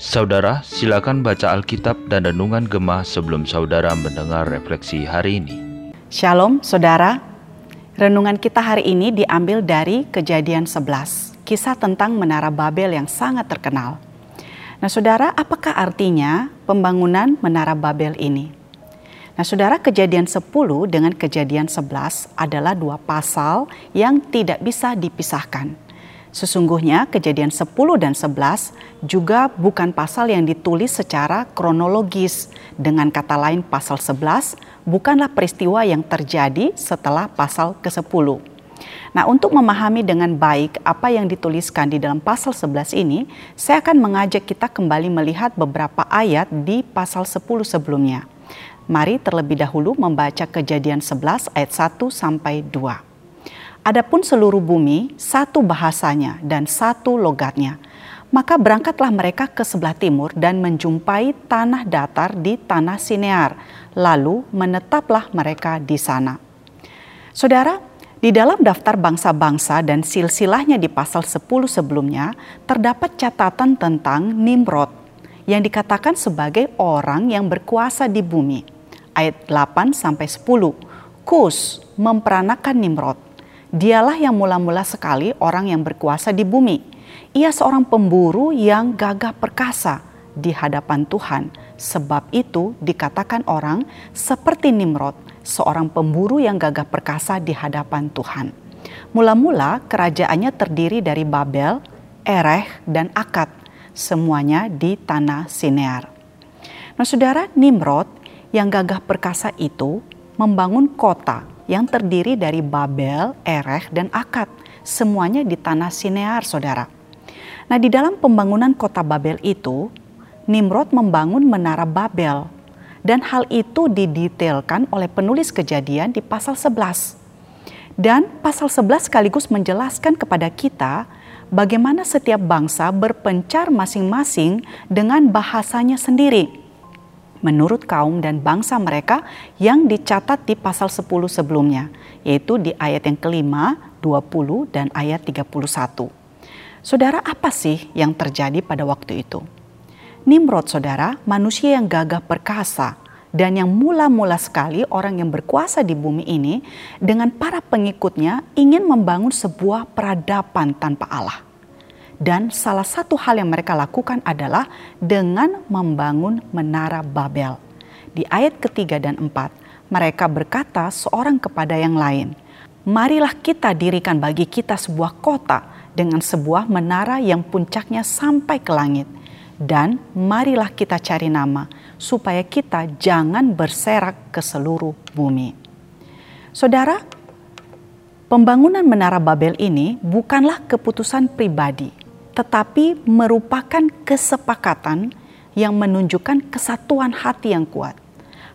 Saudara, silakan baca Alkitab dan Renungan Gemah sebelum saudara mendengar refleksi hari ini. Shalom saudara, renungan kita hari ini diambil dari kejadian 11, kisah tentang Menara Babel yang sangat terkenal. Nah saudara, apakah artinya pembangunan Menara Babel ini? Nah saudara, kejadian 10 dengan kejadian 11 adalah dua pasal yang tidak bisa dipisahkan Sesungguhnya kejadian 10 dan 11 juga bukan pasal yang ditulis secara kronologis. Dengan kata lain pasal 11 bukanlah peristiwa yang terjadi setelah pasal ke-10. Nah untuk memahami dengan baik apa yang dituliskan di dalam pasal 11 ini, saya akan mengajak kita kembali melihat beberapa ayat di pasal 10 sebelumnya. Mari terlebih dahulu membaca kejadian 11 ayat 1 sampai 2. Adapun seluruh bumi satu bahasanya dan satu logatnya. Maka berangkatlah mereka ke sebelah timur dan menjumpai tanah datar di tanah Sinear. Lalu menetaplah mereka di sana. Saudara, di dalam daftar bangsa-bangsa dan silsilahnya di pasal 10 sebelumnya terdapat catatan tentang Nimrod yang dikatakan sebagai orang yang berkuasa di bumi. Ayat 8 sampai 10. Kus memperanakan Nimrod Dialah yang mula-mula sekali orang yang berkuasa di bumi. Ia seorang pemburu yang gagah perkasa di hadapan Tuhan. Sebab itu dikatakan orang seperti Nimrod, seorang pemburu yang gagah perkasa di hadapan Tuhan. Mula-mula kerajaannya terdiri dari Babel, Ereh, dan Akad, semuanya di tanah Sinear. Nah saudara Nimrod yang gagah perkasa itu membangun kota yang terdiri dari Babel, Erech, dan Akad. Semuanya di tanah Sinear, saudara. Nah di dalam pembangunan kota Babel itu, Nimrod membangun menara Babel. Dan hal itu didetailkan oleh penulis kejadian di pasal 11. Dan pasal 11 sekaligus menjelaskan kepada kita bagaimana setiap bangsa berpencar masing-masing dengan bahasanya sendiri menurut kaum dan bangsa mereka yang dicatat di pasal 10 sebelumnya, yaitu di ayat yang kelima, 20, dan ayat 31. Saudara, apa sih yang terjadi pada waktu itu? Nimrod, saudara, manusia yang gagah perkasa dan yang mula-mula sekali orang yang berkuasa di bumi ini dengan para pengikutnya ingin membangun sebuah peradaban tanpa Allah. Dan salah satu hal yang mereka lakukan adalah dengan membangun menara Babel. Di ayat ketiga dan empat, mereka berkata seorang kepada yang lain, Marilah kita dirikan bagi kita sebuah kota dengan sebuah menara yang puncaknya sampai ke langit. Dan marilah kita cari nama supaya kita jangan berserak ke seluruh bumi. Saudara, pembangunan menara Babel ini bukanlah keputusan pribadi tetapi merupakan kesepakatan yang menunjukkan kesatuan hati yang kuat.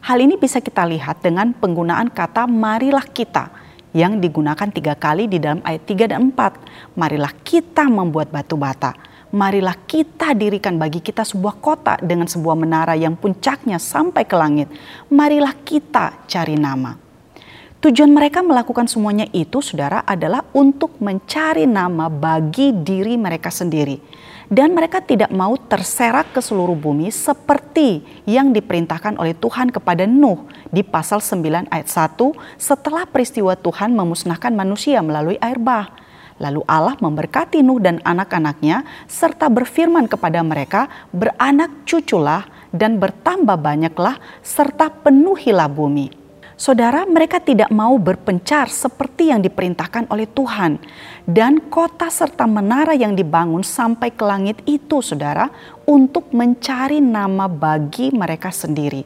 Hal ini bisa kita lihat dengan penggunaan kata marilah kita yang digunakan tiga kali di dalam ayat 3 dan 4. Marilah kita membuat batu bata. Marilah kita dirikan bagi kita sebuah kota dengan sebuah menara yang puncaknya sampai ke langit. Marilah kita cari nama. Tujuan mereka melakukan semuanya itu, saudara, adalah untuk mencari nama bagi diri mereka sendiri. Dan mereka tidak mau terserak ke seluruh bumi seperti yang diperintahkan oleh Tuhan kepada Nuh di pasal 9 ayat 1 setelah peristiwa Tuhan memusnahkan manusia melalui air bah. Lalu Allah memberkati Nuh dan anak-anaknya serta berfirman kepada mereka, beranak cuculah dan bertambah banyaklah serta penuhilah bumi. Saudara, mereka tidak mau berpencar seperti yang diperintahkan oleh Tuhan. Dan kota serta menara yang dibangun sampai ke langit itu, saudara, untuk mencari nama bagi mereka sendiri.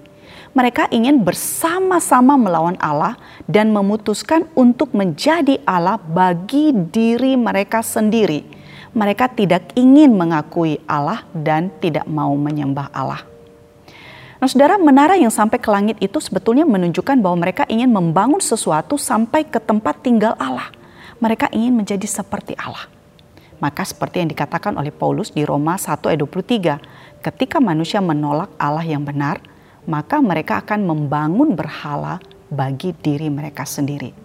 Mereka ingin bersama-sama melawan Allah dan memutuskan untuk menjadi Allah bagi diri mereka sendiri. Mereka tidak ingin mengakui Allah dan tidak mau menyembah Allah. Nah saudara menara yang sampai ke langit itu sebetulnya menunjukkan bahwa mereka ingin membangun sesuatu sampai ke tempat tinggal Allah. Mereka ingin menjadi seperti Allah. Maka seperti yang dikatakan oleh Paulus di Roma 1 ayat 23, ketika manusia menolak Allah yang benar, maka mereka akan membangun berhala bagi diri mereka sendiri.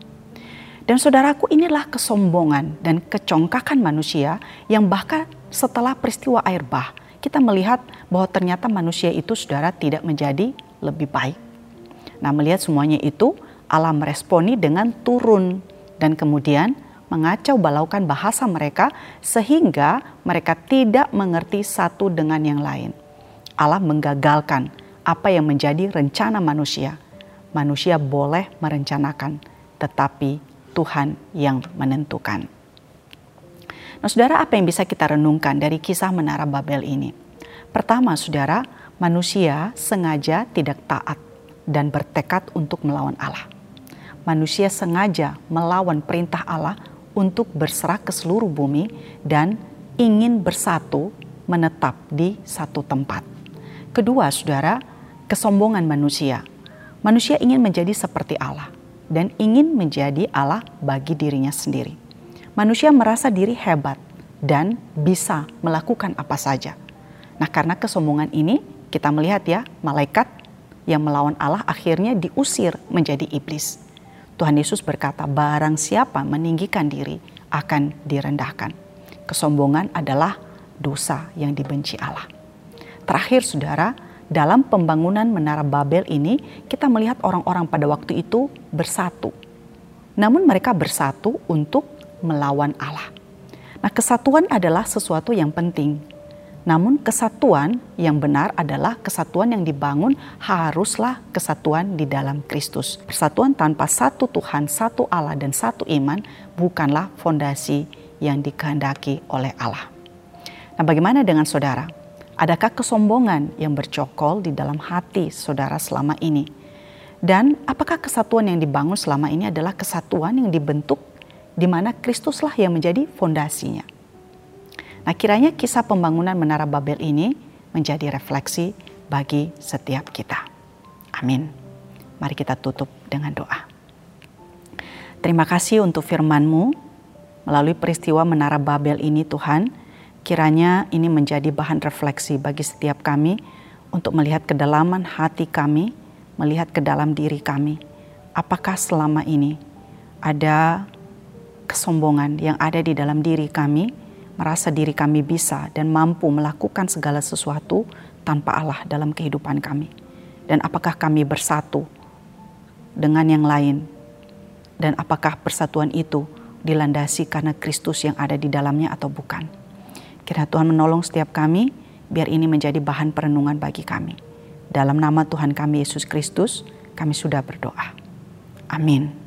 Dan saudaraku inilah kesombongan dan kecongkakan manusia yang bahkan setelah peristiwa air bah, kita melihat bahwa ternyata manusia itu saudara tidak menjadi lebih baik. Nah melihat semuanya itu Allah meresponi dengan turun dan kemudian mengacau balaukan bahasa mereka sehingga mereka tidak mengerti satu dengan yang lain. Allah menggagalkan apa yang menjadi rencana manusia. Manusia boleh merencanakan, tetapi Tuhan yang menentukan. Nah, saudara, apa yang bisa kita renungkan dari kisah Menara Babel ini? Pertama, saudara, manusia sengaja tidak taat dan bertekad untuk melawan Allah. Manusia sengaja melawan perintah Allah untuk berserah ke seluruh bumi dan ingin bersatu menetap di satu tempat. Kedua, saudara, kesombongan manusia. Manusia ingin menjadi seperti Allah dan ingin menjadi Allah bagi dirinya sendiri. Manusia merasa diri hebat dan bisa melakukan apa saja. Nah, karena kesombongan ini, kita melihat ya, malaikat yang melawan Allah akhirnya diusir menjadi iblis. Tuhan Yesus berkata, "Barang siapa meninggikan diri akan direndahkan." Kesombongan adalah dosa yang dibenci Allah. Terakhir, saudara, dalam pembangunan Menara Babel ini, kita melihat orang-orang pada waktu itu bersatu. Namun, mereka bersatu untuk melawan Allah. Nah, kesatuan adalah sesuatu yang penting. Namun, kesatuan yang benar adalah kesatuan yang dibangun haruslah kesatuan di dalam Kristus. Persatuan tanpa satu Tuhan, satu Allah, dan satu iman bukanlah fondasi yang dikehendaki oleh Allah. Nah, bagaimana dengan saudara? Adakah kesombongan yang bercokol di dalam hati saudara selama ini? Dan apakah kesatuan yang dibangun selama ini adalah kesatuan yang dibentuk di mana Kristuslah yang menjadi fondasinya? Nah, kiranya kisah pembangunan Menara Babel ini menjadi refleksi bagi setiap kita. Amin. Mari kita tutup dengan doa. Terima kasih untuk firman-Mu melalui peristiwa Menara Babel ini Tuhan Kiranya ini menjadi bahan refleksi bagi setiap kami untuk melihat kedalaman hati kami, melihat ke dalam diri kami. Apakah selama ini ada kesombongan yang ada di dalam diri kami, merasa diri kami bisa dan mampu melakukan segala sesuatu tanpa Allah dalam kehidupan kami? Dan apakah kami bersatu dengan yang lain? Dan apakah persatuan itu dilandasi karena Kristus yang ada di dalamnya atau bukan? Kira Tuhan menolong setiap kami, biar ini menjadi bahan perenungan bagi kami. Dalam nama Tuhan kami Yesus Kristus, kami sudah berdoa. Amin.